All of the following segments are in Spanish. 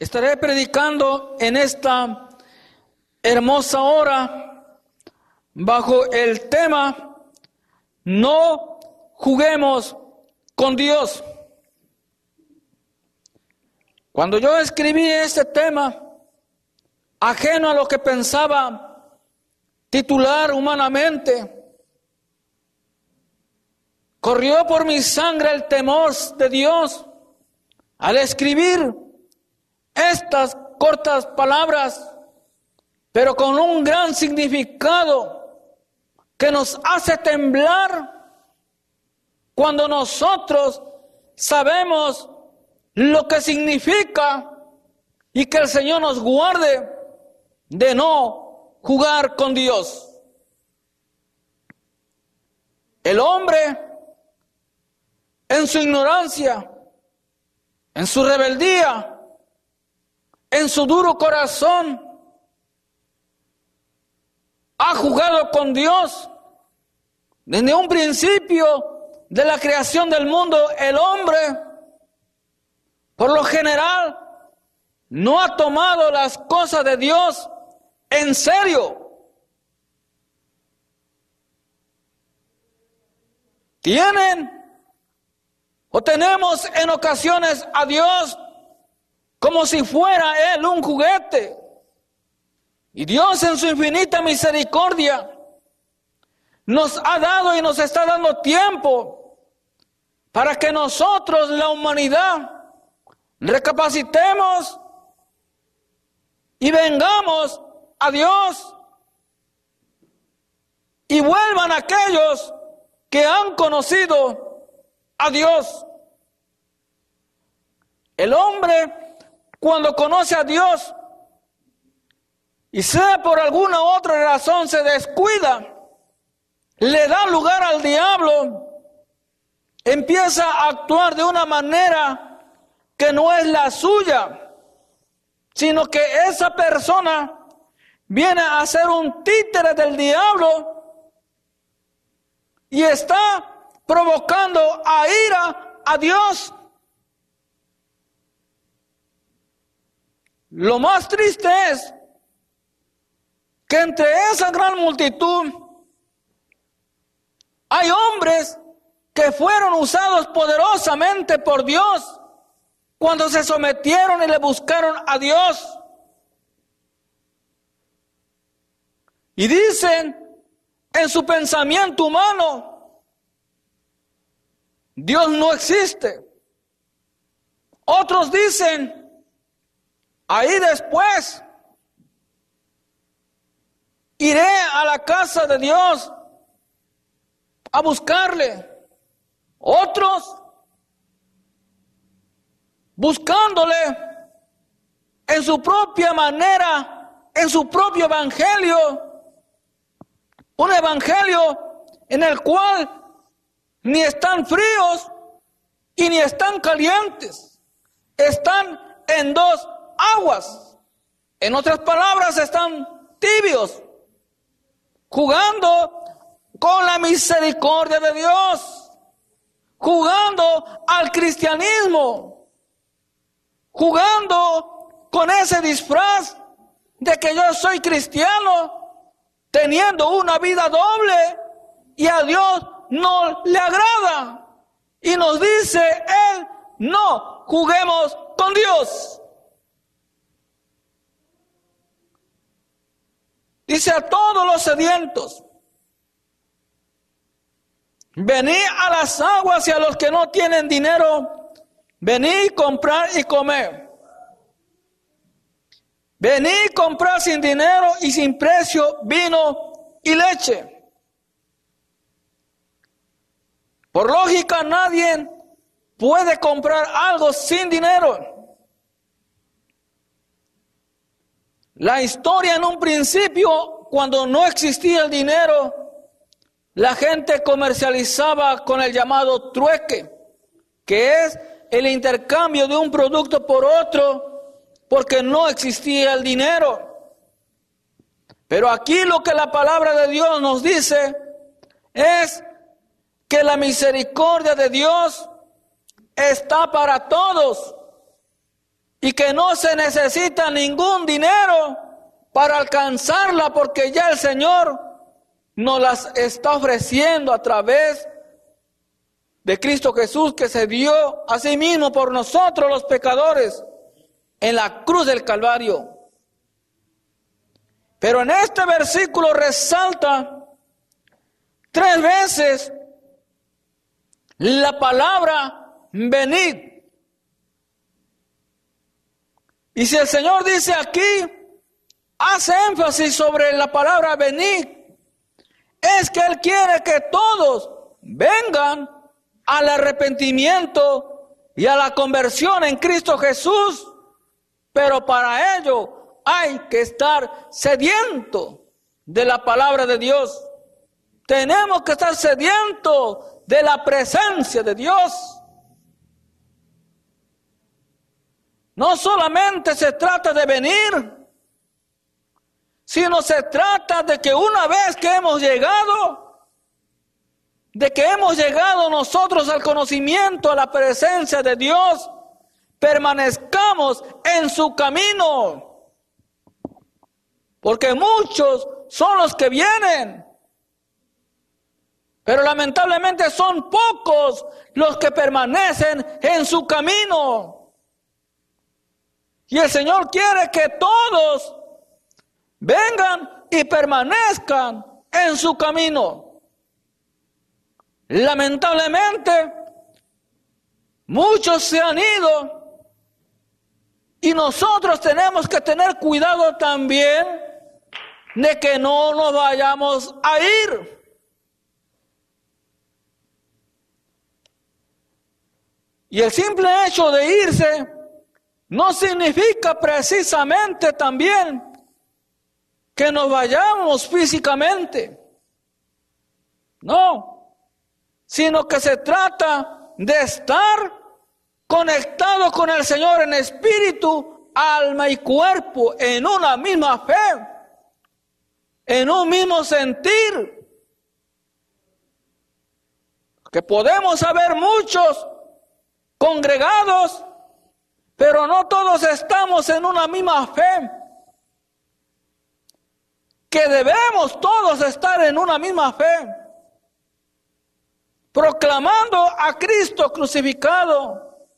Estaré predicando en esta hermosa hora bajo el tema No juguemos con Dios. Cuando yo escribí este tema, ajeno a lo que pensaba titular humanamente, corrió por mi sangre el temor de Dios al escribir estas cortas palabras, pero con un gran significado que nos hace temblar cuando nosotros sabemos lo que significa y que el Señor nos guarde de no jugar con Dios. El hombre en su ignorancia, en su rebeldía, en su duro corazón, ha jugado con Dios. Desde un principio de la creación del mundo, el hombre, por lo general, no ha tomado las cosas de Dios en serio. Tienen o tenemos en ocasiones a Dios como si fuera Él un juguete. Y Dios en su infinita misericordia nos ha dado y nos está dando tiempo para que nosotros, la humanidad, recapacitemos y vengamos a Dios y vuelvan aquellos que han conocido a Dios. El hombre cuando conoce a Dios y sea por alguna otra razón se descuida, le da lugar al diablo, empieza a actuar de una manera que no es la suya, sino que esa persona viene a ser un títere del diablo y está provocando a ira a Dios. Lo más triste es que entre esa gran multitud hay hombres que fueron usados poderosamente por Dios cuando se sometieron y le buscaron a Dios. Y dicen en su pensamiento humano, Dios no existe. Otros dicen, Ahí después iré a la casa de Dios a buscarle. Otros buscándole en su propia manera, en su propio evangelio. Un evangelio en el cual ni están fríos y ni están calientes. Están en dos aguas. En otras palabras, están tibios, jugando con la misericordia de Dios, jugando al cristianismo, jugando con ese disfraz de que yo soy cristiano, teniendo una vida doble y a Dios no le agrada. Y nos dice Él, no juguemos con Dios. Dice a todos los sedientos, venid a las aguas y a los que no tienen dinero, venid comprar y comer. Venid comprar sin dinero y sin precio vino y leche. Por lógica nadie puede comprar algo sin dinero. La historia en un principio, cuando no existía el dinero, la gente comercializaba con el llamado trueque, que es el intercambio de un producto por otro, porque no existía el dinero. Pero aquí lo que la palabra de Dios nos dice es que la misericordia de Dios está para todos. Y que no se necesita ningún dinero para alcanzarla porque ya el Señor nos las está ofreciendo a través de Cristo Jesús que se dio a sí mismo por nosotros los pecadores en la cruz del Calvario. Pero en este versículo resalta tres veces la palabra venid. Y si el Señor dice aquí, hace énfasis sobre la palabra venid, es que Él quiere que todos vengan al arrepentimiento y a la conversión en Cristo Jesús. Pero para ello hay que estar sediento de la palabra de Dios. Tenemos que estar sedientos de la presencia de Dios. No solamente se trata de venir, sino se trata de que una vez que hemos llegado, de que hemos llegado nosotros al conocimiento, a la presencia de Dios, permanezcamos en su camino. Porque muchos son los que vienen, pero lamentablemente son pocos los que permanecen en su camino. Y el Señor quiere que todos vengan y permanezcan en su camino. Lamentablemente, muchos se han ido y nosotros tenemos que tener cuidado también de que no nos vayamos a ir. Y el simple hecho de irse no significa precisamente también que nos vayamos físicamente. No, sino que se trata de estar conectado con el Señor en espíritu, alma y cuerpo, en una misma fe, en un mismo sentir. Que podemos haber muchos congregados pero no todos estamos en una misma fe. Que debemos todos estar en una misma fe. Proclamando a Cristo crucificado,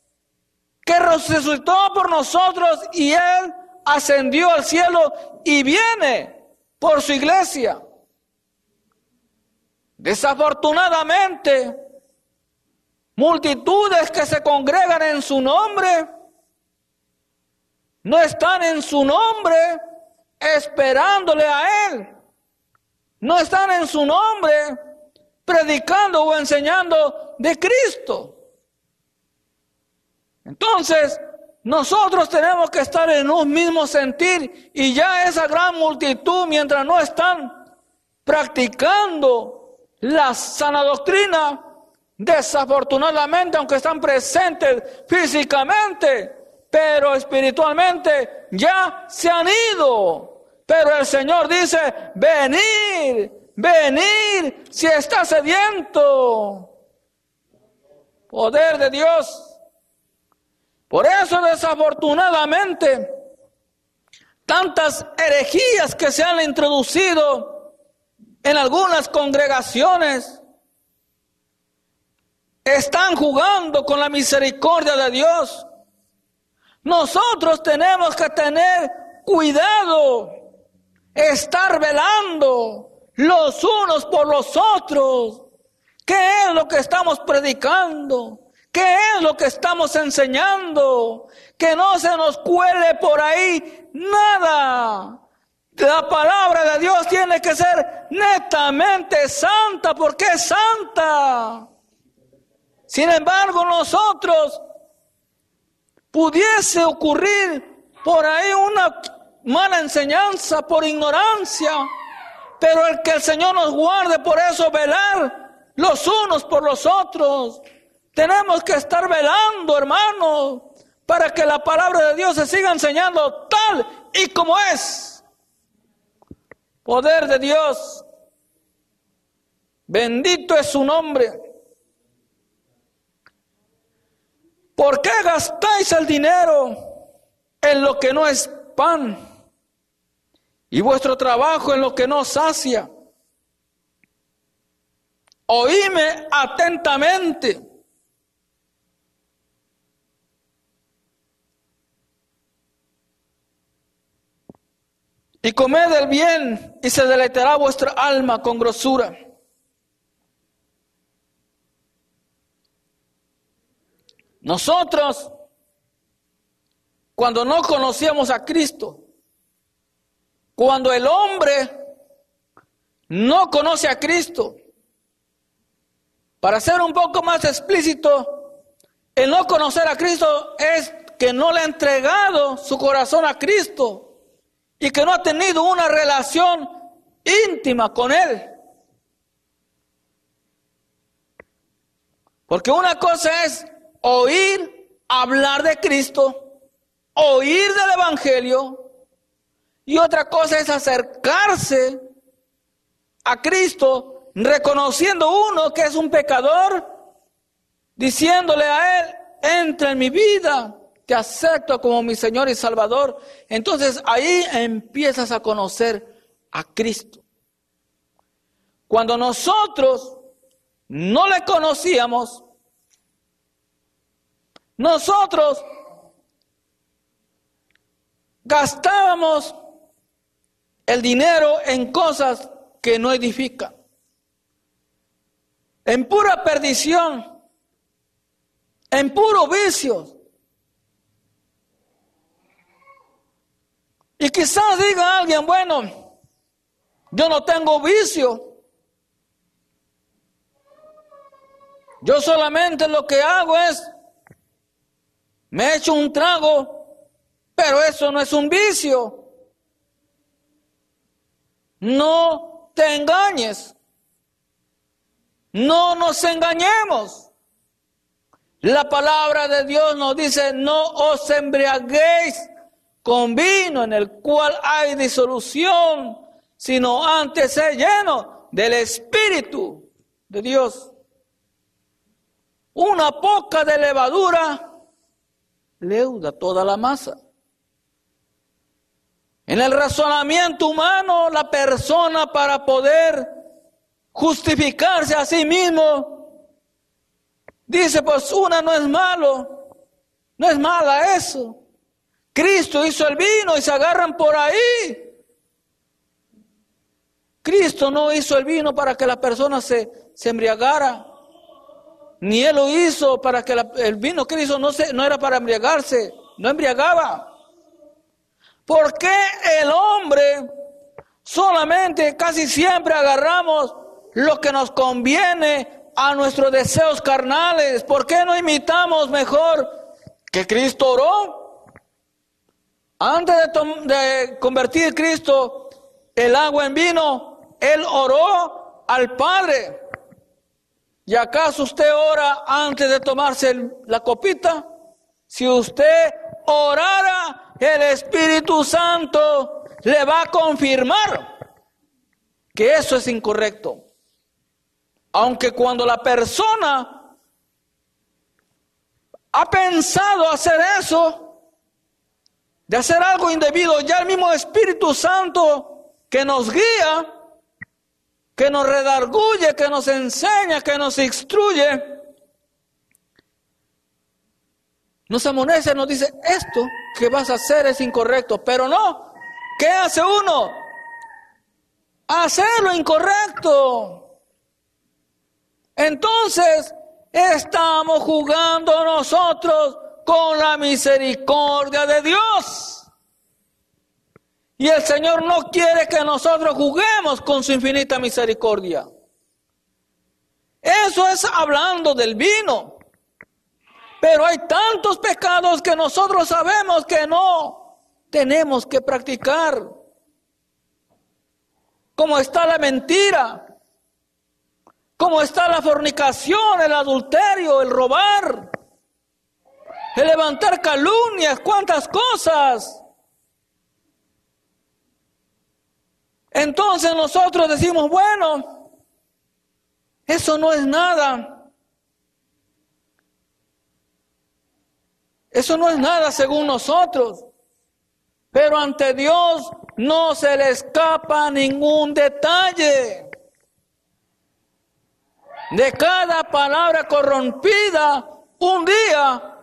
que resucitó por nosotros y Él ascendió al cielo y viene por su iglesia. Desafortunadamente, multitudes que se congregan en su nombre, no están en su nombre esperándole a Él. No están en su nombre predicando o enseñando de Cristo. Entonces, nosotros tenemos que estar en un mismo sentir y ya esa gran multitud, mientras no están practicando la sana doctrina, desafortunadamente, aunque están presentes físicamente, pero espiritualmente ya se han ido. Pero el Señor dice, venir, venir si está sediento. Poder de Dios. Por eso desafortunadamente, tantas herejías que se han introducido en algunas congregaciones están jugando con la misericordia de Dios nosotros tenemos que tener cuidado, estar velando los unos por los otros. ¿Qué es lo que estamos predicando? ¿Qué es lo que estamos enseñando? Que no se nos cuele por ahí nada. La palabra de Dios tiene que ser netamente santa porque es santa. Sin embargo, nosotros pudiese ocurrir por ahí una mala enseñanza por ignorancia, pero el que el Señor nos guarde, por eso velar los unos por los otros. Tenemos que estar velando, hermanos, para que la palabra de Dios se siga enseñando tal y como es. Poder de Dios. Bendito es su nombre. ¿Por qué gastáis el dinero en lo que no es pan, y vuestro trabajo en lo que no sacia. Oíme atentamente. Y comed el bien y se deleitará vuestra alma con grosura. Nosotros, cuando no conocíamos a Cristo, cuando el hombre no conoce a Cristo, para ser un poco más explícito, el no conocer a Cristo es que no le ha entregado su corazón a Cristo y que no ha tenido una relación íntima con Él. Porque una cosa es oír hablar de Cristo, oír del Evangelio, y otra cosa es acercarse a Cristo reconociendo uno que es un pecador, diciéndole a Él, entra en mi vida, te acepto como mi Señor y Salvador. Entonces ahí empiezas a conocer a Cristo. Cuando nosotros no le conocíamos, nosotros gastábamos el dinero en cosas que no edifican, en pura perdición, en puro vicio. Y quizás diga alguien, bueno, yo no tengo vicio. Yo solamente lo que hago es me echo un trago, pero eso no es un vicio. No te engañes. No nos engañemos. La palabra de Dios nos dice, no os embriaguéis con vino en el cual hay disolución, sino antes ser lleno del Espíritu de Dios. Una poca de levadura leuda toda la masa. En el razonamiento humano, la persona para poder justificarse a sí mismo, dice, pues una no es malo, no es mala eso. Cristo hizo el vino y se agarran por ahí. Cristo no hizo el vino para que la persona se, se embriagara. Ni él lo hizo para que el vino que hizo no, se, no era para embriagarse, no embriagaba. ¿Por qué el hombre solamente casi siempre agarramos lo que nos conviene a nuestros deseos carnales? ¿Por qué no imitamos mejor que Cristo oró? Antes de, de convertir Cristo el agua en vino, Él oró al Padre. ¿Y acaso usted ora antes de tomarse la copita? Si usted orara, el Espíritu Santo le va a confirmar que eso es incorrecto. Aunque cuando la persona ha pensado hacer eso, de hacer algo indebido, ya el mismo Espíritu Santo que nos guía, que nos redarguye, que nos enseña, que nos instruye, nos amonesta, nos dice, esto que vas a hacer es incorrecto, pero no, ¿qué hace uno? Hacer lo incorrecto. Entonces, estamos jugando nosotros con la misericordia de Dios. Y el Señor no quiere que nosotros juguemos con su infinita misericordia. Eso es hablando del vino. Pero hay tantos pecados que nosotros sabemos que no tenemos que practicar. Como está la mentira, como está la fornicación, el adulterio, el robar, el levantar calumnias, cuántas cosas. Entonces nosotros decimos, bueno, eso no es nada. Eso no es nada según nosotros. Pero ante Dios no se le escapa ningún detalle. De cada palabra corrompida, un día,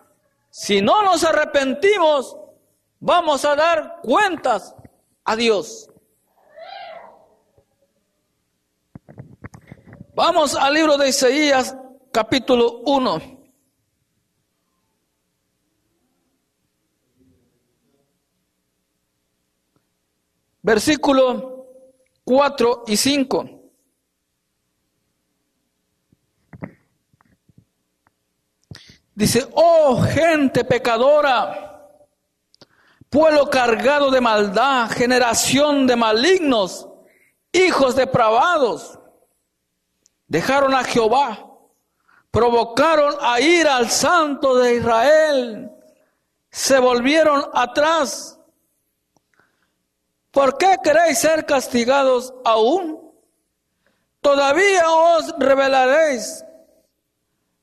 si no nos arrepentimos, vamos a dar cuentas a Dios. Vamos al libro de Isaías, capítulo 1. Versículo 4 y 5. Dice, oh gente pecadora, pueblo cargado de maldad, generación de malignos, hijos depravados, dejaron a Jehová, provocaron a ir al santo de Israel, se volvieron atrás. ¿Por qué queréis ser castigados aún? Todavía os revelaréis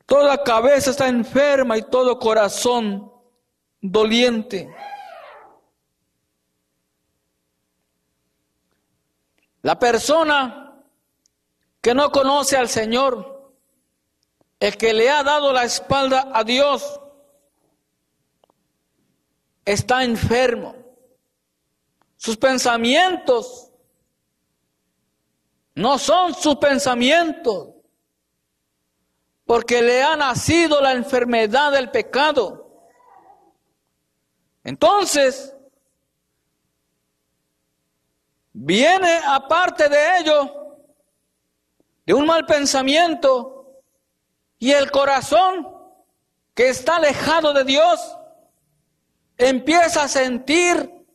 Toda cabeza está enferma y todo corazón doliente. La persona que no conoce al Señor, el que le ha dado la espalda a Dios, está enfermo. Sus pensamientos no son sus pensamientos porque le ha nacido la enfermedad del pecado. Entonces, viene aparte de ello, de un mal pensamiento, y el corazón que está alejado de Dios empieza a sentir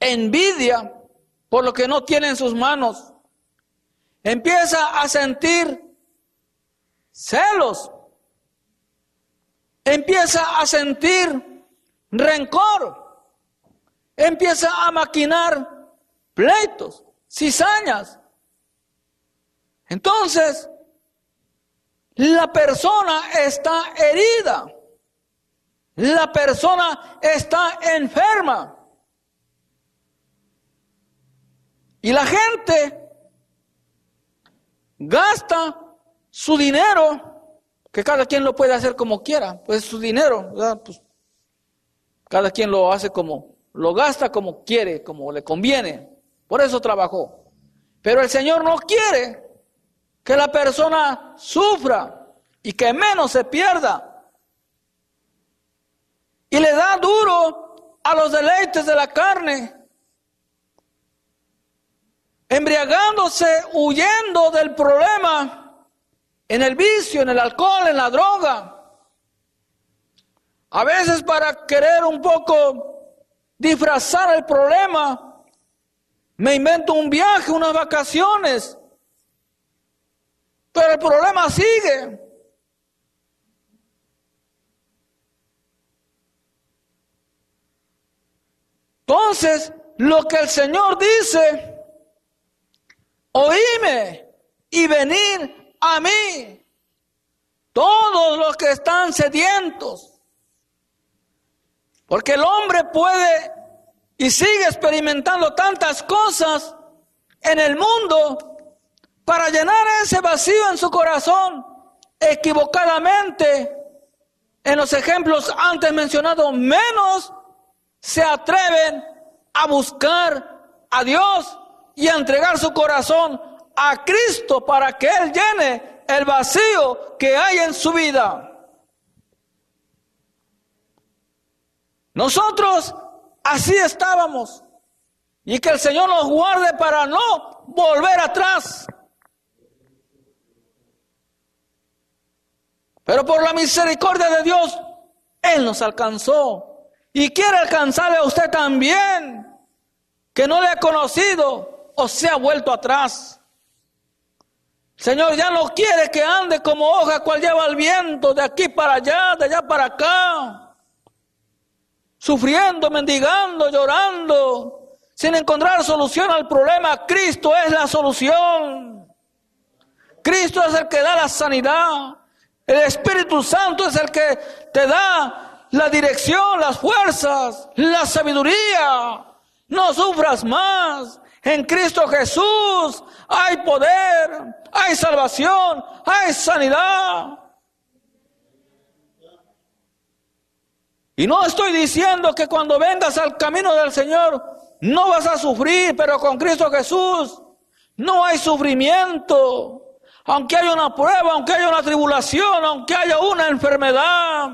envidia por lo que no tiene en sus manos. Empieza a sentir celos. Empieza a sentir rencor. Empieza a maquinar pleitos, cizañas. Entonces, la persona está herida. La persona está enferma. Y la gente gasta su dinero, que cada quien lo puede hacer como quiera, pues su dinero, Pues cada quien lo hace como, lo gasta como quiere, como le conviene. Por eso trabajó. Pero el Señor no quiere que la persona sufra y que menos se pierda. Y le da duro a los deleites de la carne, embriagándose, huyendo del problema en el vicio, en el alcohol, en la droga. A veces para querer un poco disfrazar el problema, me invento un viaje, unas vacaciones. Pero el problema sigue. Entonces, lo que el Señor dice, oíme y venir a mí todos los que están sedientos. Porque el hombre puede y sigue experimentando tantas cosas en el mundo para llenar ese vacío en su corazón equivocadamente. En los ejemplos antes mencionados, menos se atreven a buscar a Dios y a entregar su corazón a Cristo para que Él llene el vacío que hay en su vida. Nosotros así estábamos. Y que el Señor nos guarde para no volver atrás. Pero por la misericordia de Dios, Él nos alcanzó. Y quiere alcanzarle a usted también, que no le ha conocido o se ha vuelto atrás. Señor ya no quiere que ande como hoja cual lleva el viento de aquí para allá, de allá para acá, sufriendo, mendigando, llorando, sin encontrar solución al problema. Cristo es la solución. Cristo es el que da la sanidad. El Espíritu Santo es el que te da la dirección, las fuerzas, la sabiduría, No sufras más. En Cristo Jesús hay poder, hay salvación, hay sanidad. Y no estoy diciendo que cuando vengas al camino del Señor no vas a sufrir, pero con Cristo Jesús no hay sufrimiento. Aunque haya una prueba, aunque haya una tribulación, aunque haya una enfermedad,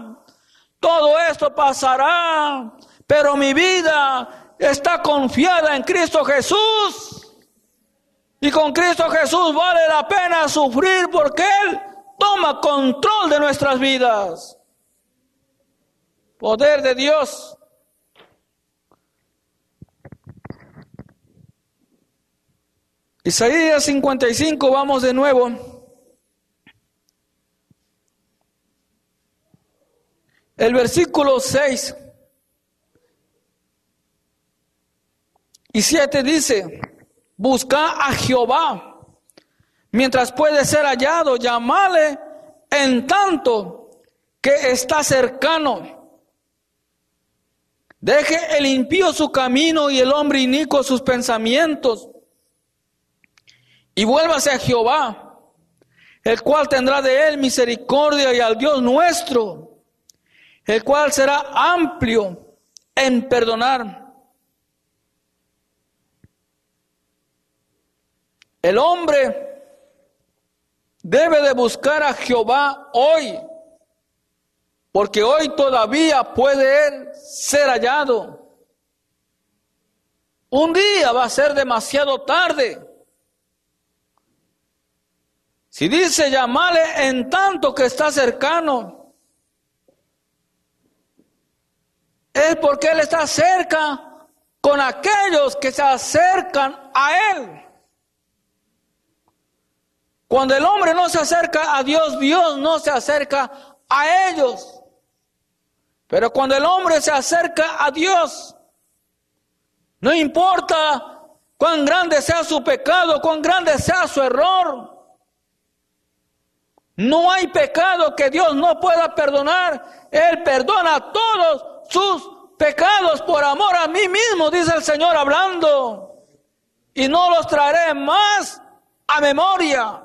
todo esto pasará. Pero mi vida está confiada en Cristo Jesús. Y con Cristo Jesús vale la pena sufrir porque Él toma control de nuestras vidas. Poder de Dios. Isaías 55, vamos de nuevo. El versículo 6 y 7 dice, busca a Jehová mientras puede ser hallado, llamale en tanto que está cercano. Deje el impío su camino y el hombre inico sus pensamientos. Y vuélvase a Jehová, el cual tendrá de él misericordia y al Dios nuestro, el cual será amplio en perdonar. El hombre debe de buscar a Jehová hoy porque hoy todavía puede él ser hallado. Un día va a ser demasiado tarde. Si dice llamarle en tanto que está cercano, es porque Él está cerca con aquellos que se acercan a Él. Cuando el hombre no se acerca a Dios, Dios no se acerca a ellos. Pero cuando el hombre se acerca a Dios, no importa cuán grande sea su pecado, cuán grande sea su error, no hay pecado que Dios no pueda perdonar. Él perdona todos sus pecados por amor a mí mismo, dice el Señor hablando. Y no los traeré más a memoria.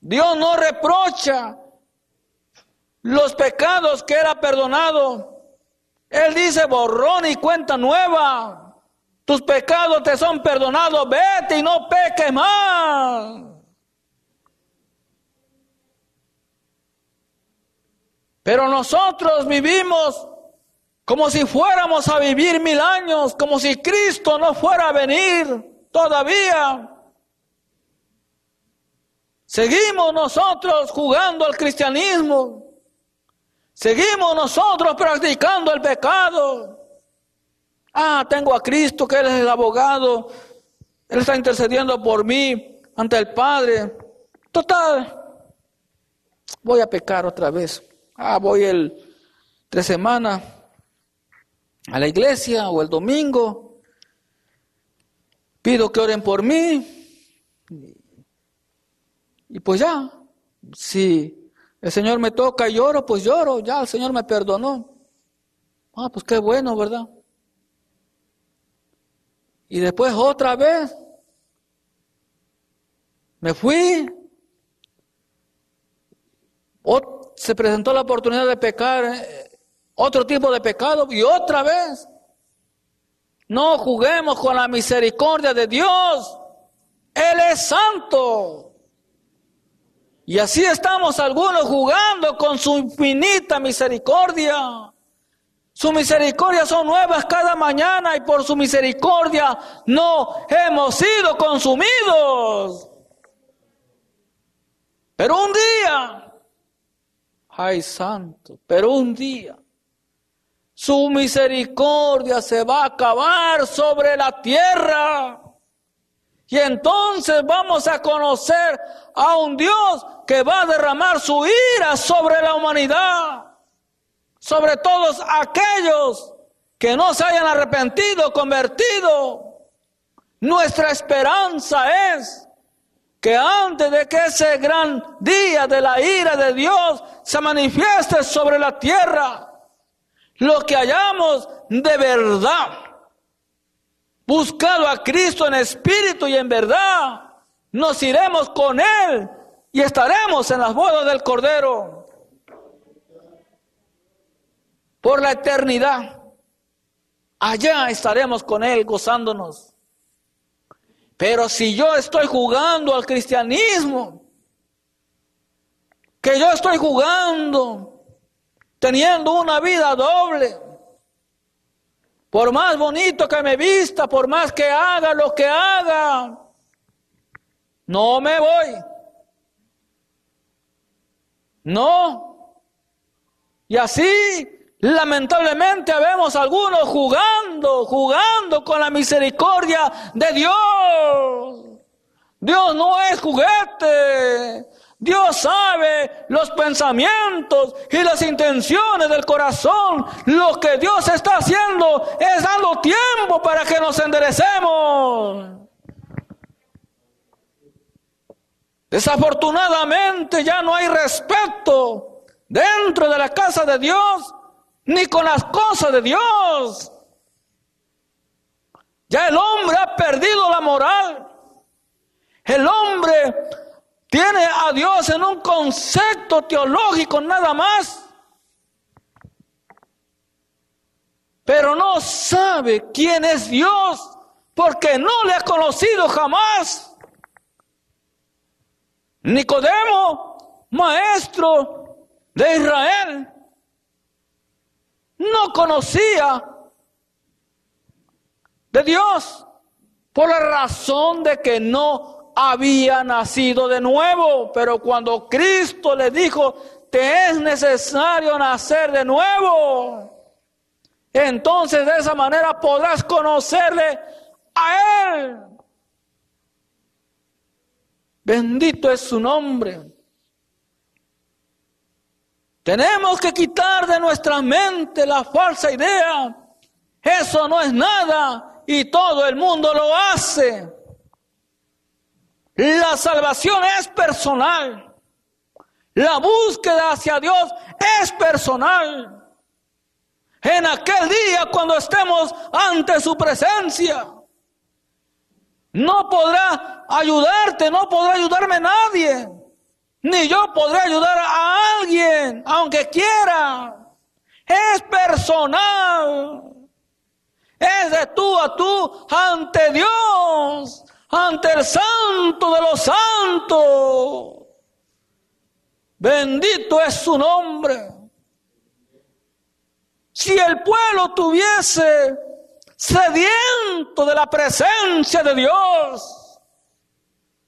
Dios no reprocha los pecados que era perdonado. Él dice borrón y cuenta nueva. Tus pecados te son perdonados, vete y no peques más. Pero nosotros vivimos como si fuéramos a vivir mil años, como si Cristo no fuera a venir todavía. Seguimos nosotros jugando al cristianismo. Seguimos nosotros practicando el pecado. Ah, tengo a Cristo que Él es el abogado. Él está intercediendo por mí ante el Padre. Total, voy a pecar otra vez. Ah, voy el tres semanas a la iglesia o el domingo. Pido que oren por mí. Y pues ya, si el Señor me toca y lloro, pues lloro, ya el Señor me perdonó. Ah, pues qué bueno, ¿verdad? Y después otra vez me fui. Se presentó la oportunidad de pecar, eh, otro tipo de pecado, y otra vez. No juguemos con la misericordia de Dios. Él es santo. Y así estamos algunos jugando con su infinita misericordia. Su misericordia son nuevas cada mañana y por su misericordia no hemos sido consumidos. Pero un día, ay santo, pero un día, su misericordia se va a acabar sobre la tierra. Y entonces vamos a conocer a un Dios que va a derramar su ira sobre la humanidad, sobre todos aquellos que no se hayan arrepentido, convertido. Nuestra esperanza es que antes de que ese gran día de la ira de Dios se manifieste sobre la tierra, lo que hallamos de verdad buscado a Cristo en espíritu y en verdad, nos iremos con Él y estaremos en las bodas del Cordero por la eternidad. Allá estaremos con Él gozándonos. Pero si yo estoy jugando al cristianismo, que yo estoy jugando, teniendo una vida doble, por más bonito que me vista, por más que haga lo que haga, no me voy. No. Y así, lamentablemente, vemos algunos jugando, jugando con la misericordia de Dios. Dios no es juguete. Dios sabe los pensamientos y las intenciones del corazón. Lo que Dios está haciendo es dando tiempo para que nos enderecemos. Desafortunadamente ya no hay respeto dentro de la casa de Dios ni con las cosas de Dios. Ya el hombre ha perdido la moral. El hombre tiene a Dios en un concepto teológico nada más. Pero no sabe quién es Dios porque no le ha conocido jamás. Nicodemo, maestro de Israel, no conocía de Dios por la razón de que no había nacido de nuevo, pero cuando Cristo le dijo, te es necesario nacer de nuevo, entonces de esa manera podrás conocerle a Él. Bendito es su nombre. Tenemos que quitar de nuestra mente la falsa idea. Eso no es nada y todo el mundo lo hace. La salvación es personal. La búsqueda hacia Dios es personal. En aquel día cuando estemos ante su presencia, no podrá ayudarte, no podrá ayudarme nadie. Ni yo podré ayudar a alguien, aunque quiera. Es personal. Es de tú a tú ante Dios ante el santo de los santos. Bendito es su nombre. Si el pueblo tuviese sediento de la presencia de Dios,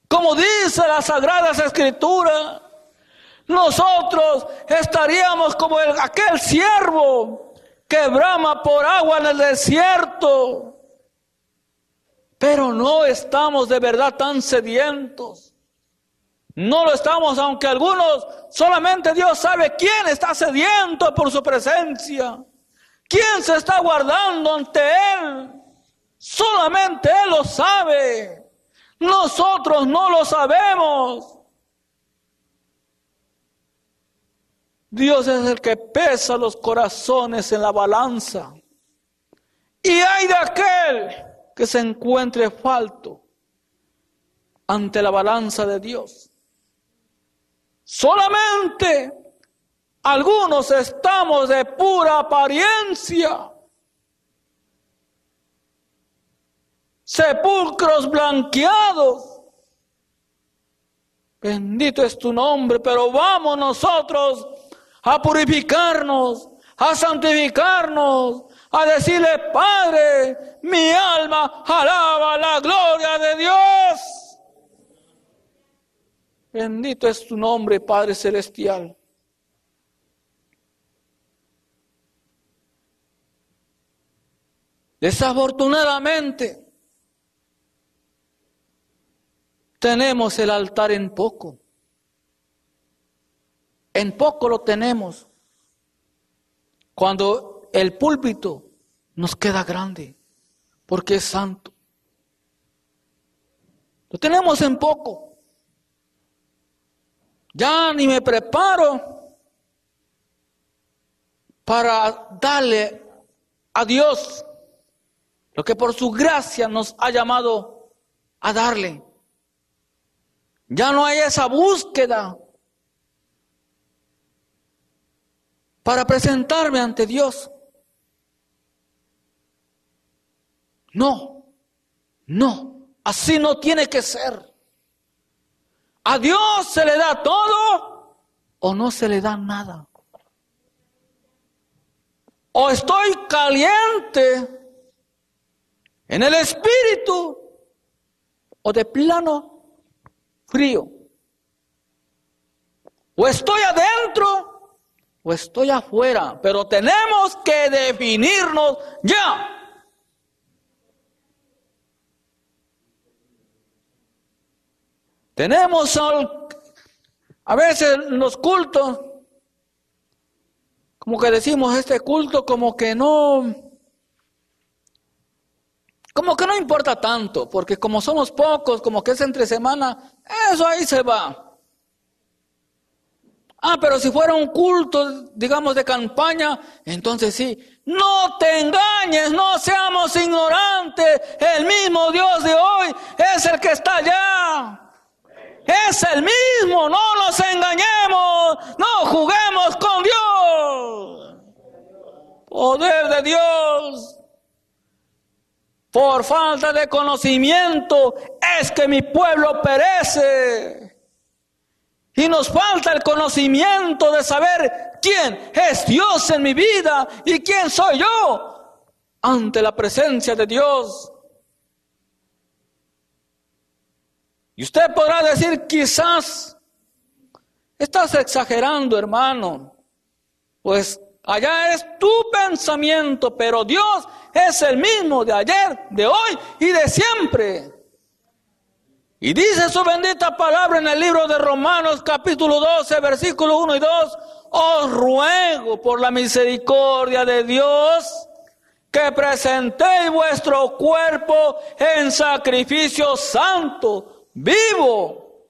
como dice la Sagrada Escritura, nosotros estaríamos como el, aquel siervo que brama por agua en el desierto pero no estamos de verdad tan sedientos. No lo estamos, aunque algunos, solamente Dios sabe quién está sediento por su presencia. ¿Quién se está guardando ante Él? Solamente Él lo sabe. Nosotros no lo sabemos. Dios es el que pesa los corazones en la balanza. Y hay de aquel que se encuentre falto ante la balanza de Dios. Solamente algunos estamos de pura apariencia. Sepulcros blanqueados. Bendito es tu nombre, pero vamos nosotros a purificarnos, a santificarnos, a decirle, Padre, mi alma alaba la gloria de Dios. Bendito es tu nombre, Padre Celestial. Desafortunadamente, tenemos el altar en poco. En poco lo tenemos. Cuando el púlpito nos queda grande porque es santo. Lo tenemos en poco. Ya ni me preparo para darle a Dios lo que por su gracia nos ha llamado a darle. Ya no hay esa búsqueda para presentarme ante Dios. No, no, así no tiene que ser. A Dios se le da todo o no se le da nada. O estoy caliente en el espíritu o de plano frío. O estoy adentro estoy afuera, pero tenemos que definirnos ya. Tenemos a veces los cultos, como que decimos, este culto como que no, como que no importa tanto, porque como somos pocos, como que es entre semana, eso ahí se va. Ah, pero si fuera un culto, digamos, de campaña, entonces sí. No te engañes, no seamos ignorantes. El mismo Dios de hoy es el que está allá es el mismo, no nos engañemos, no juguemos con Dios. Poder de Dios. Por falta de conocimiento es que mi pueblo perece. Y nos falta el conocimiento de saber quién es Dios en mi vida y quién soy yo ante la presencia de Dios. Y usted podrá decir, quizás, estás exagerando, hermano. Pues allá es tu pensamiento, pero Dios es el mismo de ayer, de hoy y de siempre. Y dice su bendita palabra en el libro de Romanos capítulo 12, versículo 1 y 2, os ruego por la misericordia de Dios que presentéis vuestro cuerpo en sacrificio santo vivo,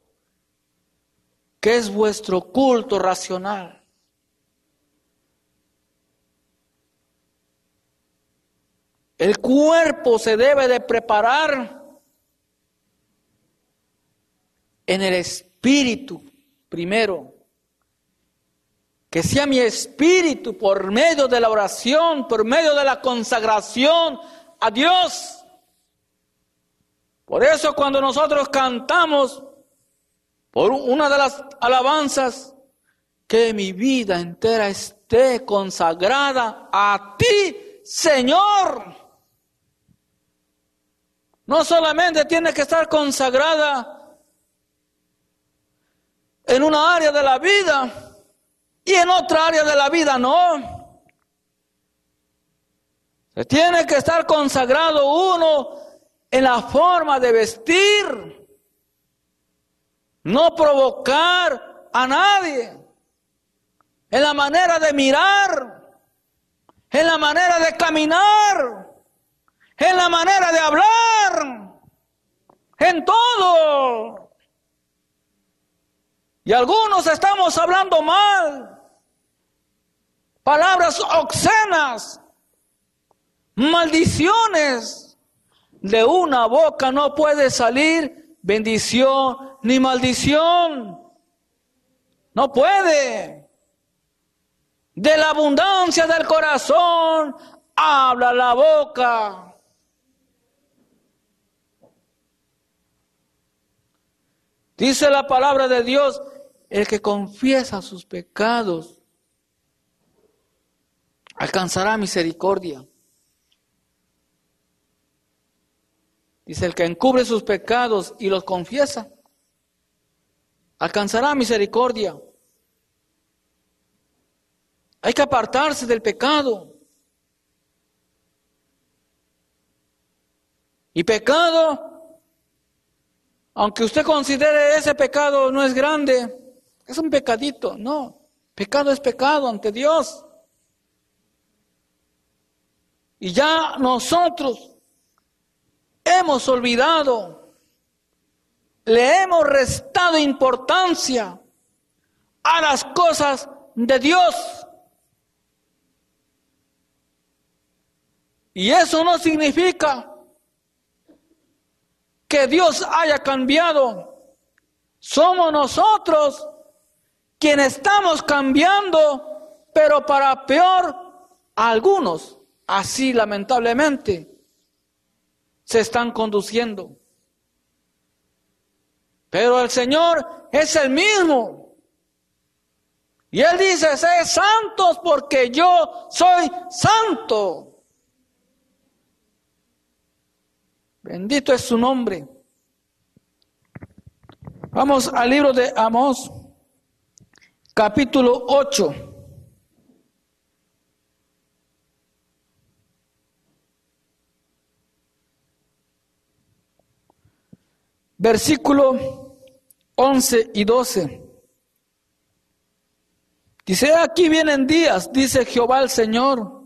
que es vuestro culto racional. El cuerpo se debe de preparar en el espíritu primero. Que sea mi espíritu por medio de la oración, por medio de la consagración a Dios por eso cuando nosotros cantamos por una de las alabanzas, que mi vida entera esté consagrada a ti, Señor. No solamente tiene que estar consagrada en una área de la vida y en otra área de la vida no. Se tiene que estar consagrado uno en la forma de vestir, no provocar a nadie, en la manera de mirar, en la manera de caminar, en la manera de hablar, en todo. Y algunos estamos hablando mal, palabras obscenas, maldiciones de una boca no puede salir bendición ni maldición. No puede. De la abundancia del corazón habla la boca. Dice la palabra de Dios, el que confiesa sus pecados alcanzará misericordia. Dice, el que encubre sus pecados y los confiesa, alcanzará misericordia. Hay que apartarse del pecado. Y pecado, aunque usted considere ese pecado no es grande, es un pecadito, no. Pecado es pecado ante Dios. Y ya nosotros hemos olvidado, le hemos restado importancia a las cosas de Dios. Y eso no significa que Dios haya cambiado. Somos nosotros quienes estamos cambiando, pero para peor algunos, así lamentablemente, se están conduciendo. Pero el Señor es el mismo. Y Él dice, sé santos porque yo soy santo. Bendito es su nombre. Vamos al libro de Amós, capítulo 8. Versículo 11 y 12. Dice, aquí vienen días, dice Jehová el Señor,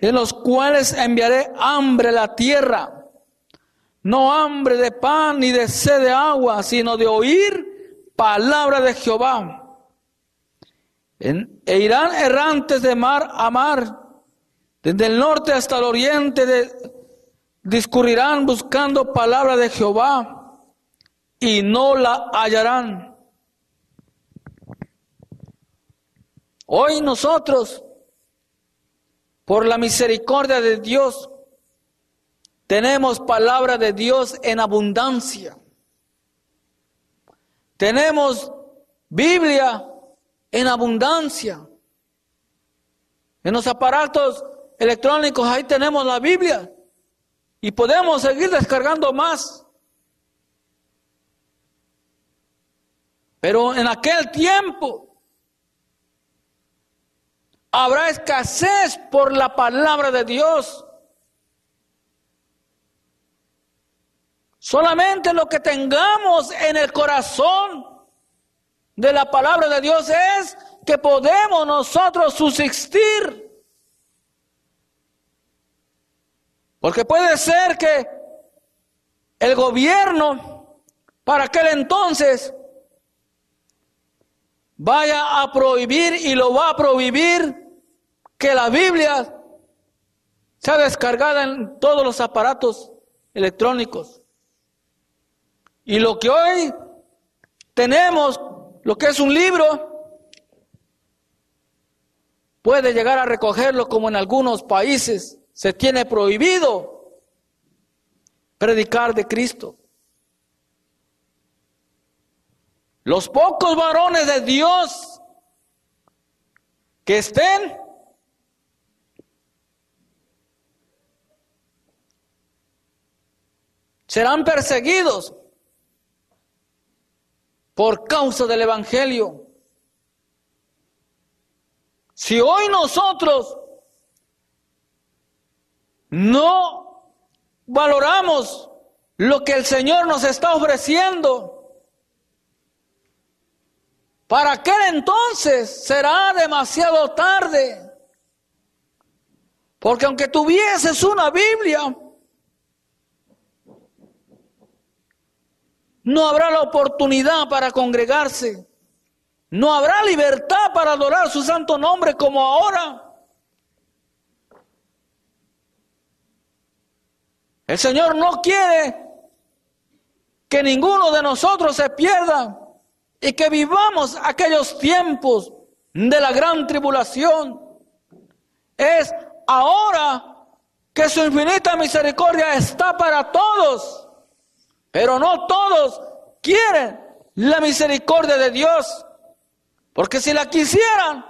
en los cuales enviaré hambre a la tierra no hambre de pan ni de sed de agua, sino de oír palabra de Jehová. E irán errantes de mar a mar, desde el norte hasta el oriente, discurrirán buscando palabra de Jehová y no la hallarán. Hoy nosotros, por la misericordia de Dios, tenemos palabra de Dios en abundancia. Tenemos Biblia en abundancia. En los aparatos electrónicos ahí tenemos la Biblia y podemos seguir descargando más. Pero en aquel tiempo habrá escasez por la palabra de Dios. Solamente lo que tengamos en el corazón de la palabra de Dios es que podemos nosotros subsistir. Porque puede ser que el gobierno para aquel entonces vaya a prohibir y lo va a prohibir que la Biblia sea descargada en todos los aparatos electrónicos. Y lo que hoy tenemos, lo que es un libro, puede llegar a recogerlo como en algunos países se tiene prohibido predicar de Cristo. Los pocos varones de Dios que estén serán perseguidos por causa del Evangelio. Si hoy nosotros no valoramos lo que el Señor nos está ofreciendo, para aquel entonces será demasiado tarde. Porque aunque tuvieses una Biblia, No habrá la oportunidad para congregarse. No habrá libertad para adorar su santo nombre como ahora. El Señor no quiere que ninguno de nosotros se pierda y que vivamos aquellos tiempos de la gran tribulación. Es ahora que su infinita misericordia está para todos. Pero no todos quieren la misericordia de Dios. Porque si la quisieran,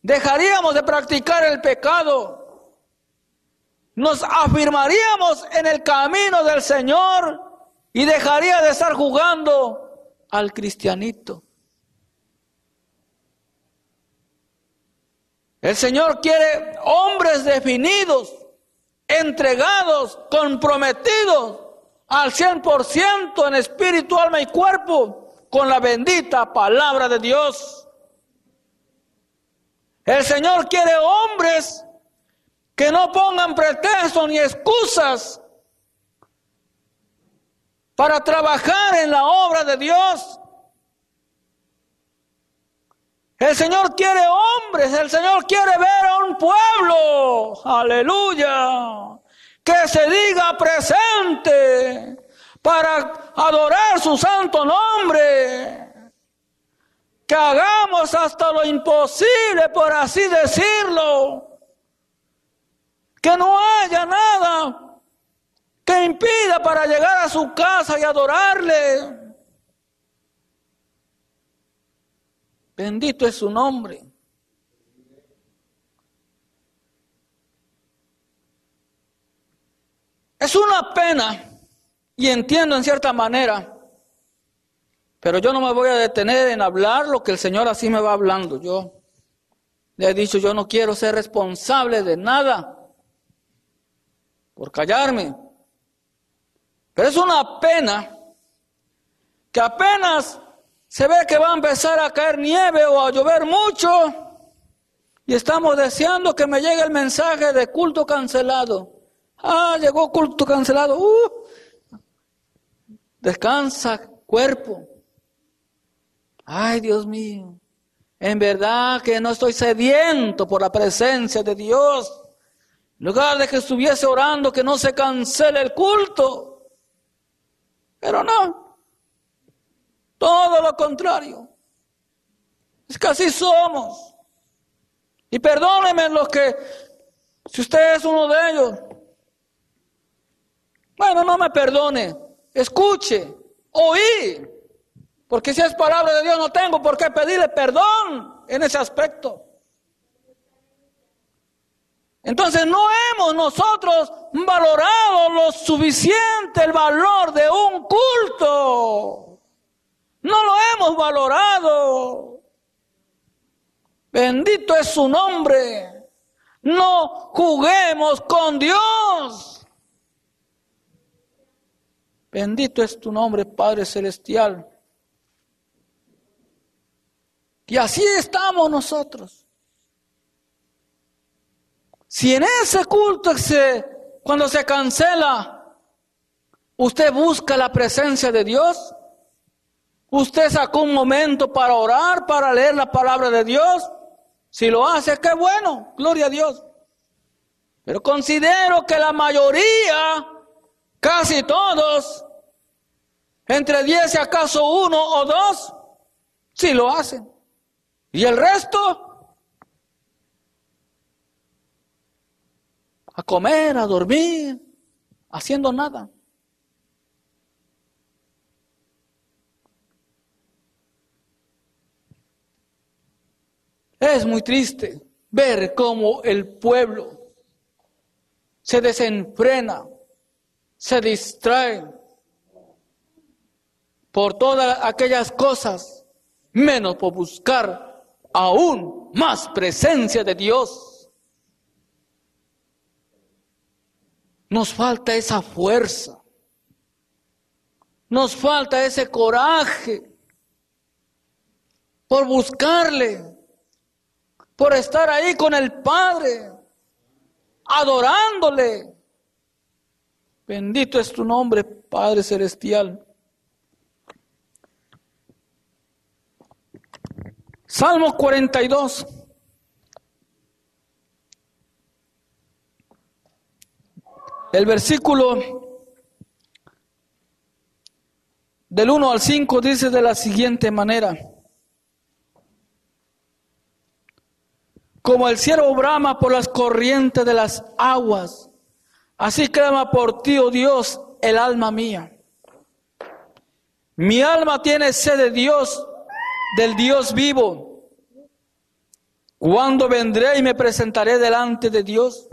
dejaríamos de practicar el pecado. Nos afirmaríamos en el camino del Señor y dejaría de estar jugando al cristianito. El Señor quiere hombres definidos, entregados, comprometidos al 100% en espíritu, alma y cuerpo con la bendita palabra de Dios. El Señor quiere hombres que no pongan pretextos ni excusas para trabajar en la obra de Dios. El Señor quiere hombres, el Señor quiere ver a un pueblo, aleluya, que se diga presente para adorar su santo nombre. Que hagamos hasta lo imposible, por así decirlo. Que no haya nada que impida para llegar a su casa y adorarle. Bendito es su nombre. Es una pena, y entiendo en cierta manera, pero yo no me voy a detener en hablar lo que el Señor así me va hablando. Yo le he dicho, yo no quiero ser responsable de nada por callarme. Pero es una pena que apenas se ve que va a empezar a caer nieve o a llover mucho y estamos deseando que me llegue el mensaje de culto cancelado. Ah, llegó culto cancelado. Uh, descansa cuerpo. Ay, Dios mío. En verdad que no estoy sediento por la presencia de Dios. En lugar de que estuviese orando que no se cancele el culto. Pero no. Todo lo contrario. Es que así somos. Y perdónenme los que, si usted es uno de ellos, bueno, no me perdone, escuche, oí, porque si es palabra de Dios no tengo por qué pedirle perdón en ese aspecto. Entonces no hemos nosotros valorado lo suficiente el valor de un culto. No lo hemos valorado. Bendito es su nombre. No juguemos con Dios. Bendito es tu nombre, Padre Celestial. Y así estamos nosotros. Si en ese culto se, cuando se cancela, usted busca la presencia de Dios, Usted sacó un momento para orar, para leer la palabra de Dios. Si lo hace, qué bueno, gloria a Dios. Pero considero que la mayoría, casi todos, entre diez y acaso uno o dos, sí lo hacen. Y el resto, a comer, a dormir, haciendo nada. Es muy triste ver cómo el pueblo se desenfrena, se distrae por todas aquellas cosas, menos por buscar aún más presencia de Dios. Nos falta esa fuerza, nos falta ese coraje por buscarle, por estar ahí con el Padre, adorándole. Bendito es tu nombre, Padre Celestial. Salmo 42. El versículo del 1 al 5 dice de la siguiente manera. Como el cielo brama por las corrientes de las aguas, así clama por ti, oh Dios, el alma mía. Mi alma tiene sed de Dios, del Dios vivo. ¿Cuándo vendré y me presentaré delante de Dios?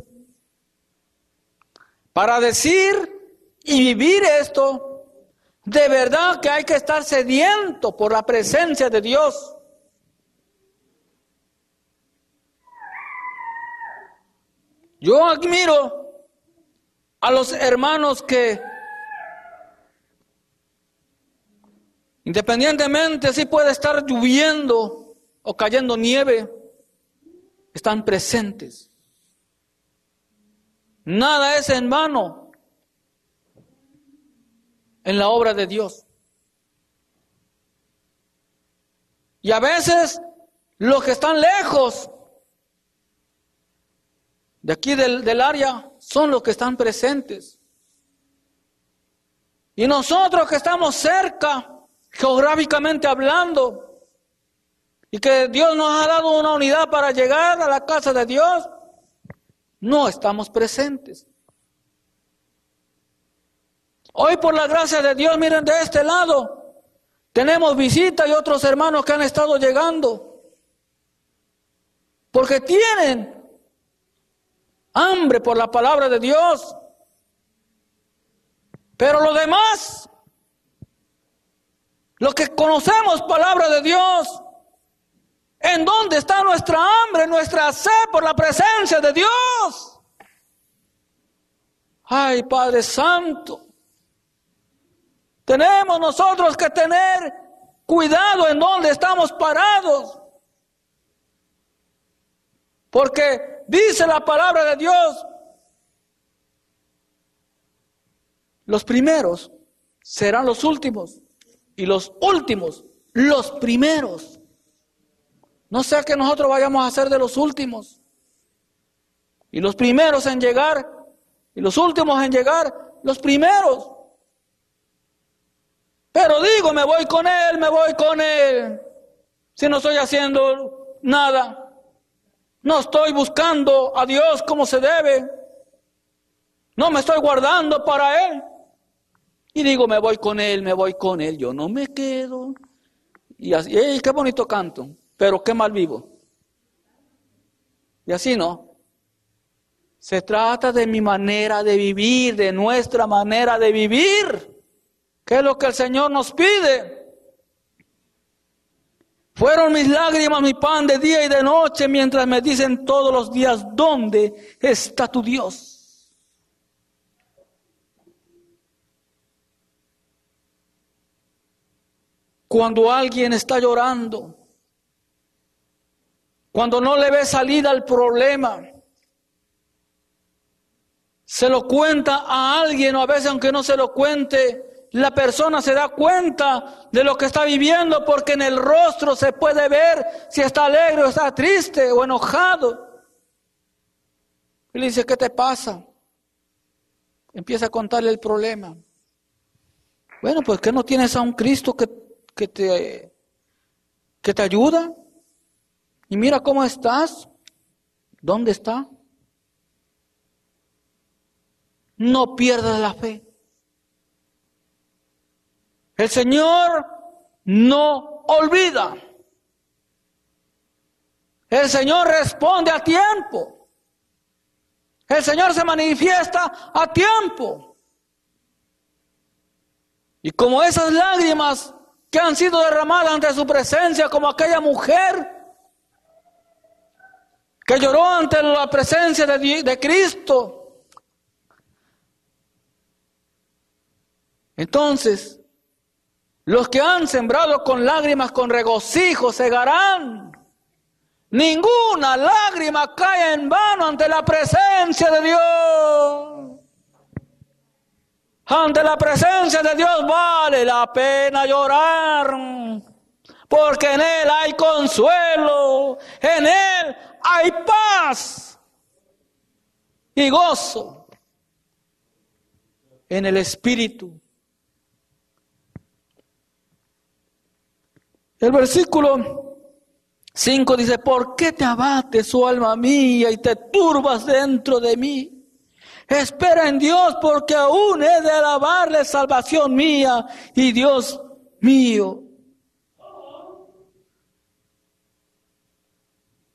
Para decir y vivir esto, de verdad que hay que estar sediento por la presencia de Dios. Yo admiro a los hermanos que, independientemente si puede estar lloviendo o cayendo nieve, están presentes. Nada es en vano en la obra de Dios. Y a veces Los que están lejos de aquí del, del área son los que están presentes. Y nosotros que estamos cerca, geográficamente hablando, y que Dios nos ha dado una unidad para llegar a la casa de Dios, no estamos presentes. Hoy por la gracia de Dios, miren de este lado, tenemos visita y otros hermanos que han estado llegando, porque tienen hambre por la palabra de Dios. Pero lo demás, lo que conocemos palabra de Dios, ¿en dónde está nuestra hambre, nuestra sed por la presencia de Dios? Ay, Padre Santo, tenemos nosotros que tener cuidado en dónde estamos parados. Porque dice la palabra de Dios, los primeros serán los últimos y los últimos los primeros. No sea que nosotros vayamos a ser de los últimos y los primeros en llegar y los últimos en llegar, los primeros. Pero digo, me voy con él, me voy con él, si no estoy haciendo nada. No estoy buscando a Dios como se debe. No me estoy guardando para Él. Y digo, me voy con Él, me voy con Él. Yo no me quedo. Y así, ¡ey, qué bonito canto! Pero qué mal vivo. Y así no. Se trata de mi manera de vivir, de nuestra manera de vivir. ¿Qué es lo que el Señor nos pide? Fueron mis lágrimas mi pan de día y de noche mientras me dicen todos los días, ¿dónde está tu Dios? Cuando alguien está llorando, cuando no le ve salida al problema, se lo cuenta a alguien o a veces aunque no se lo cuente, la persona se da cuenta de lo que está viviendo porque en el rostro se puede ver si está alegre o está triste o enojado. Y le dice, ¿qué te pasa? Empieza a contarle el problema. Bueno, pues que no tienes a un Cristo que, que, te, que te ayuda. Y mira cómo estás. ¿Dónde está? No pierdas la fe. El Señor no olvida. El Señor responde a tiempo. El Señor se manifiesta a tiempo. Y como esas lágrimas que han sido derramadas ante su presencia, como aquella mujer que lloró ante la presencia de, Cristo. Entonces, los que han sembrado con lágrimas, con regocijo, segarán. Ninguna lágrima cae en vano ante la presencia de Dios. Ante la presencia de Dios vale la pena llorar, porque en Él hay consuelo, en Él hay paz y gozo, en el Espíritu El versículo 5 dice, ¿por qué te abates, oh alma mía, y te turbas dentro de mí? Espera en Dios, porque aún he de alabarle salvación mía y Dios mío.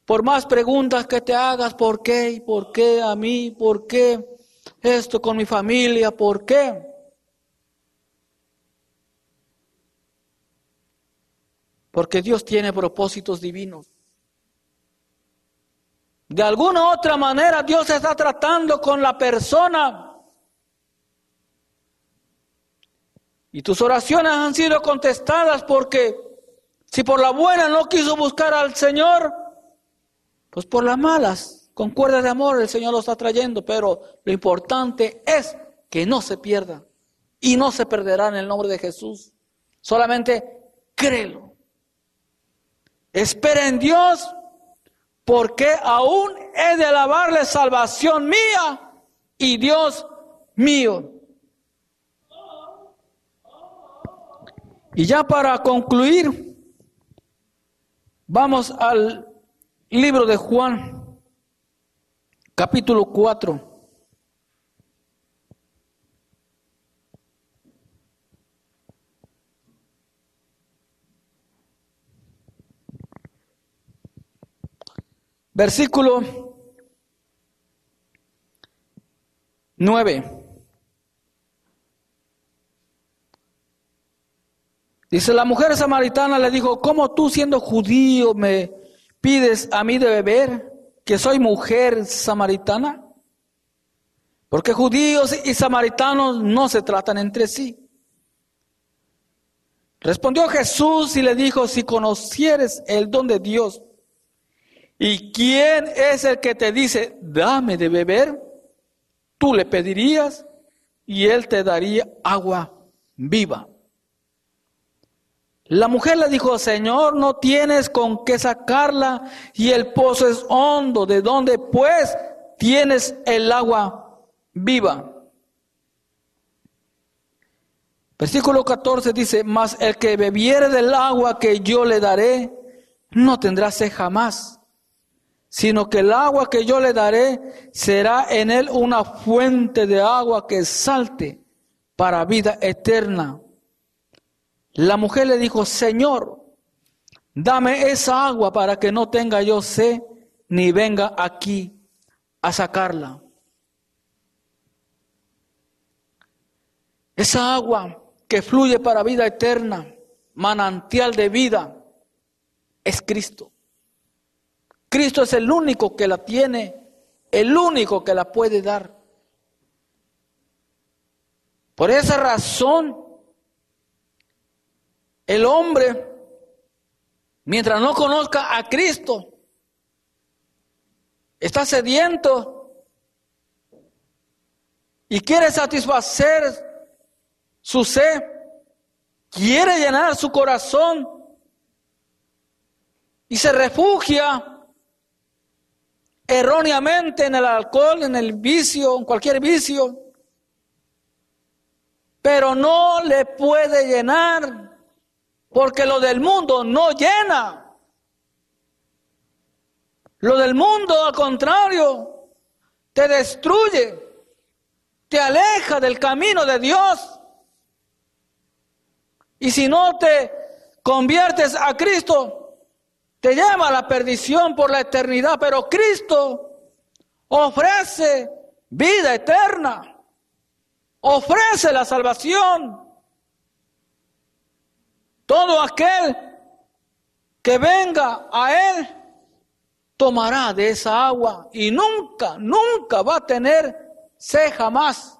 Por más preguntas que te hagas, ¿por qué? ¿Y por qué a mí? ¿Por qué esto con mi familia? ¿Por qué? Porque Dios tiene propósitos divinos. De alguna otra manera Dios está tratando con la persona. Y tus oraciones han sido contestadas porque si por la buena no quiso buscar al Señor, pues por las malas, con cuerdas de amor el Señor lo está trayendo. Pero lo importante es que no se pierda y no se perderá en el nombre de Jesús. Solamente créelo. Espera en Dios, porque aún he de alabarle salvación mía y Dios mío. Y ya para concluir, vamos al libro de Juan, capítulo 4. Versículo 9. Dice, la mujer samaritana le dijo, ¿cómo tú siendo judío me pides a mí de beber, que soy mujer samaritana? Porque judíos y samaritanos no se tratan entre sí. Respondió Jesús y le dijo, si conocieres el don de Dios, ¿y quién es el que te dice, dame de beber? Tú le pedirías y él te daría agua viva. La mujer le dijo, Señor, no tienes con qué sacarla y el pozo es hondo. ¿De dónde pues tienes el agua viva? Versículo 14 dice, mas el que bebiere del agua que yo le daré, no tendrá sed jamás, sino que el agua que yo le daré será en él una fuente de agua que salte para vida eterna. La mujer le dijo, Señor, dame esa agua para que no tenga yo sed ni venga aquí a sacarla. Esa agua que fluye para vida eterna, manantial de vida, es Cristo. Cristo es el único que la tiene, el único que la puede dar. Por esa razón, el hombre, mientras no conozca a Cristo, está sediento y quiere satisfacer su sed, quiere llenar su corazón y se refugia erróneamente en el alcohol, en el vicio, en cualquier vicio, pero no le puede llenar porque lo del mundo no llena. Lo del mundo, al contrario, te destruye, te aleja del camino de Dios. Y si no te conviertes a Cristo, te lleva a la perdición por la eternidad. Pero Cristo ofrece vida eterna, ofrece la salvación. Todo aquel que venga a Él tomará de esa agua y nunca, nunca va a tener sed jamás.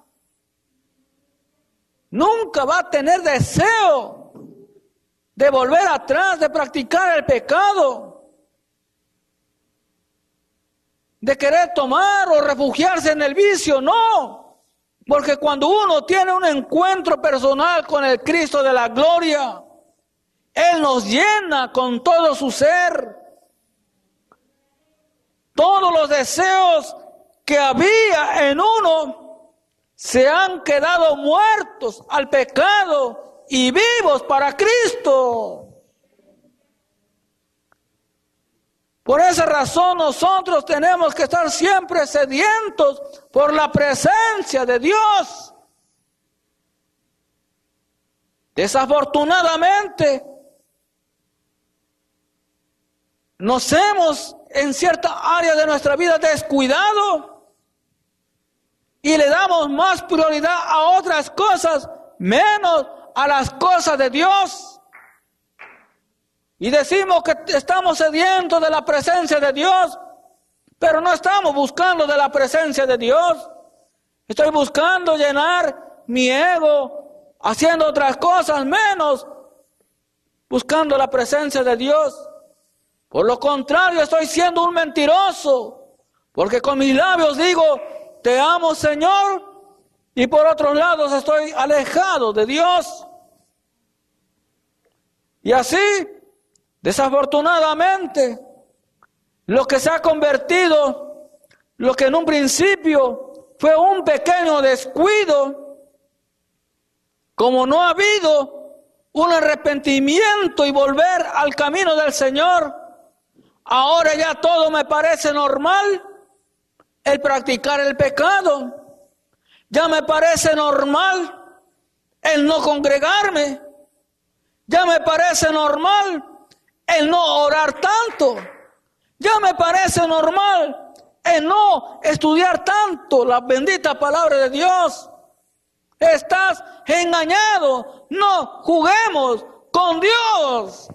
Nunca va a tener deseo de volver atrás, de practicar el pecado, de querer tomar o refugiarse en el vicio. No, porque cuando uno tiene un encuentro personal con el Cristo de la gloria, él nos llena con todo su ser. Todos los deseos que había en uno se han quedado muertos al pecado y vivos para Cristo. Por esa razón nosotros tenemos que estar siempre sedientos por la presencia de Dios. Desafortunadamente, nos hemos en cierta área de nuestra vida descuidado y le damos más prioridad a otras cosas, menos a las cosas de Dios. Y decimos que estamos sedientos de la presencia de Dios, pero no estamos buscando de la presencia de Dios. Estoy buscando llenar mi ego, haciendo otras cosas, menos buscando la presencia de Dios. Por lo contrario, estoy siendo un mentiroso, porque con mis labios digo, te amo Señor, y por otros lados estoy alejado de Dios. Y así Desafortunadamente, lo que se ha convertido, lo que en un principio fue un pequeño descuido, como no ha habido un arrepentimiento y volver al camino del Señor, ahora ya todo me parece normal, el practicar el pecado, ya me parece normal el no congregarme, ya me parece normal el no orar tanto. Ya me parece normal el no estudiar tanto la bendita palabra de Dios. Estás engañado. No juguemos con Dios.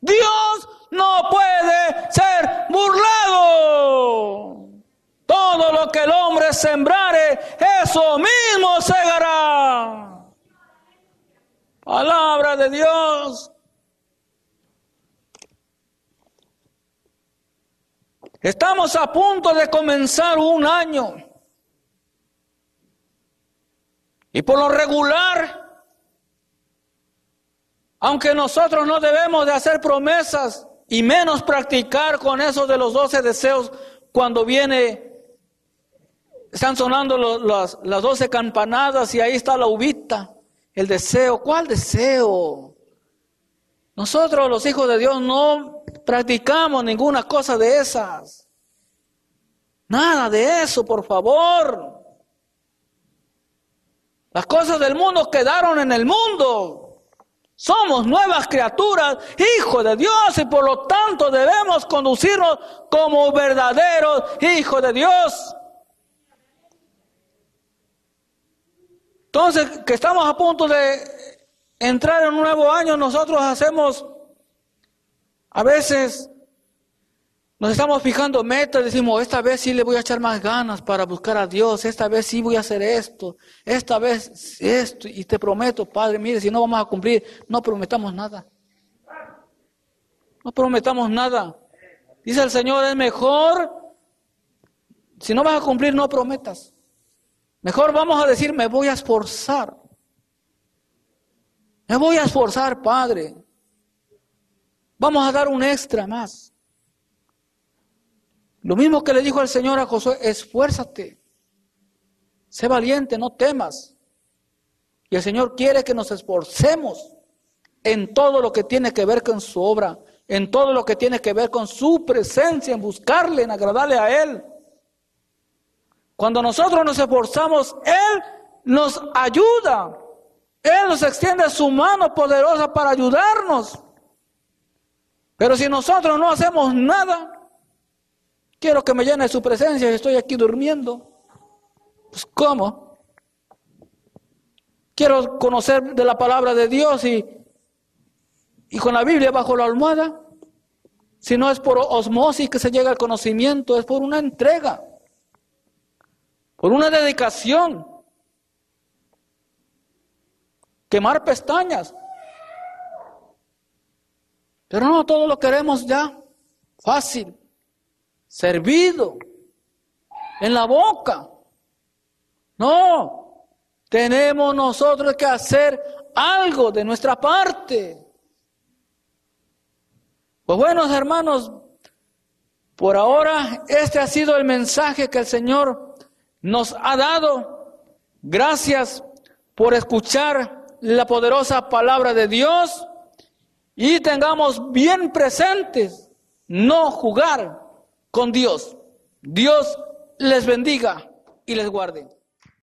Dios no puede ser burlado. Todo lo que el hombre sembrare, eso mismo segará. Palabra de Dios. Estamos a punto de comenzar un año. Y por lo regular, aunque nosotros no debemos de hacer promesas y menos practicar con eso de los doce deseos cuando viene, están sonando las, doce campanadas y ahí está la uvita. El deseo, ¿cuál deseo? Nosotros los hijos de Dios no practicamos ninguna cosa de esas. Nada de eso, por favor. Las cosas del mundo quedaron en el mundo. Somos nuevas criaturas, hijos de Dios, y por lo tanto debemos conducirnos como verdaderos hijos de Dios. Entonces, que estamos a punto de entrar en un nuevo año, nosotros hacemos, a veces, nos estamos fijando metas, decimos, esta vez sí le voy a echar más ganas para buscar a Dios, esta vez sí voy a hacer esto, esta vez esto, y te prometo, Padre, mire, si no vamos a cumplir, no prometamos nada. No prometamos nada. Dice el Señor, es mejor, si no vas a cumplir, no prometas. Mejor vamos a decir, me voy a esforzar. Me voy a esforzar, Padre. Vamos a dar un extra más. Lo mismo que le dijo el Señor a Josué, esfuérzate. Sé valiente, no temas. Y el Señor quiere que nos esforcemos en todo lo que tiene que ver con su obra, en todo lo que tiene que ver con su presencia, en buscarle, en agradarle a Él. Cuando nosotros nos esforzamos, Él nos ayuda. Él nos extiende su mano poderosa para ayudarnos. Pero si nosotros no hacemos nada, quiero que me llene su presencia y estoy aquí durmiendo. Pues ¿cómo? Quiero conocer de la palabra de Dios y, y con la Biblia bajo la almohada. Si no es por osmosis que se llega al conocimiento, es por una entrega por una dedicación. Quemar pestañas. Pero no todo lo queremos ya fácil, servido, en la boca. No, tenemos nosotros que hacer algo de nuestra parte. Pues buenos hermanos, por ahora este ha sido el mensaje que el Señor nos ha dado. Gracias por escuchar la poderosa palabra de Dios y tengamos bien presentes no jugar con Dios. Dios les bendiga y les guarde.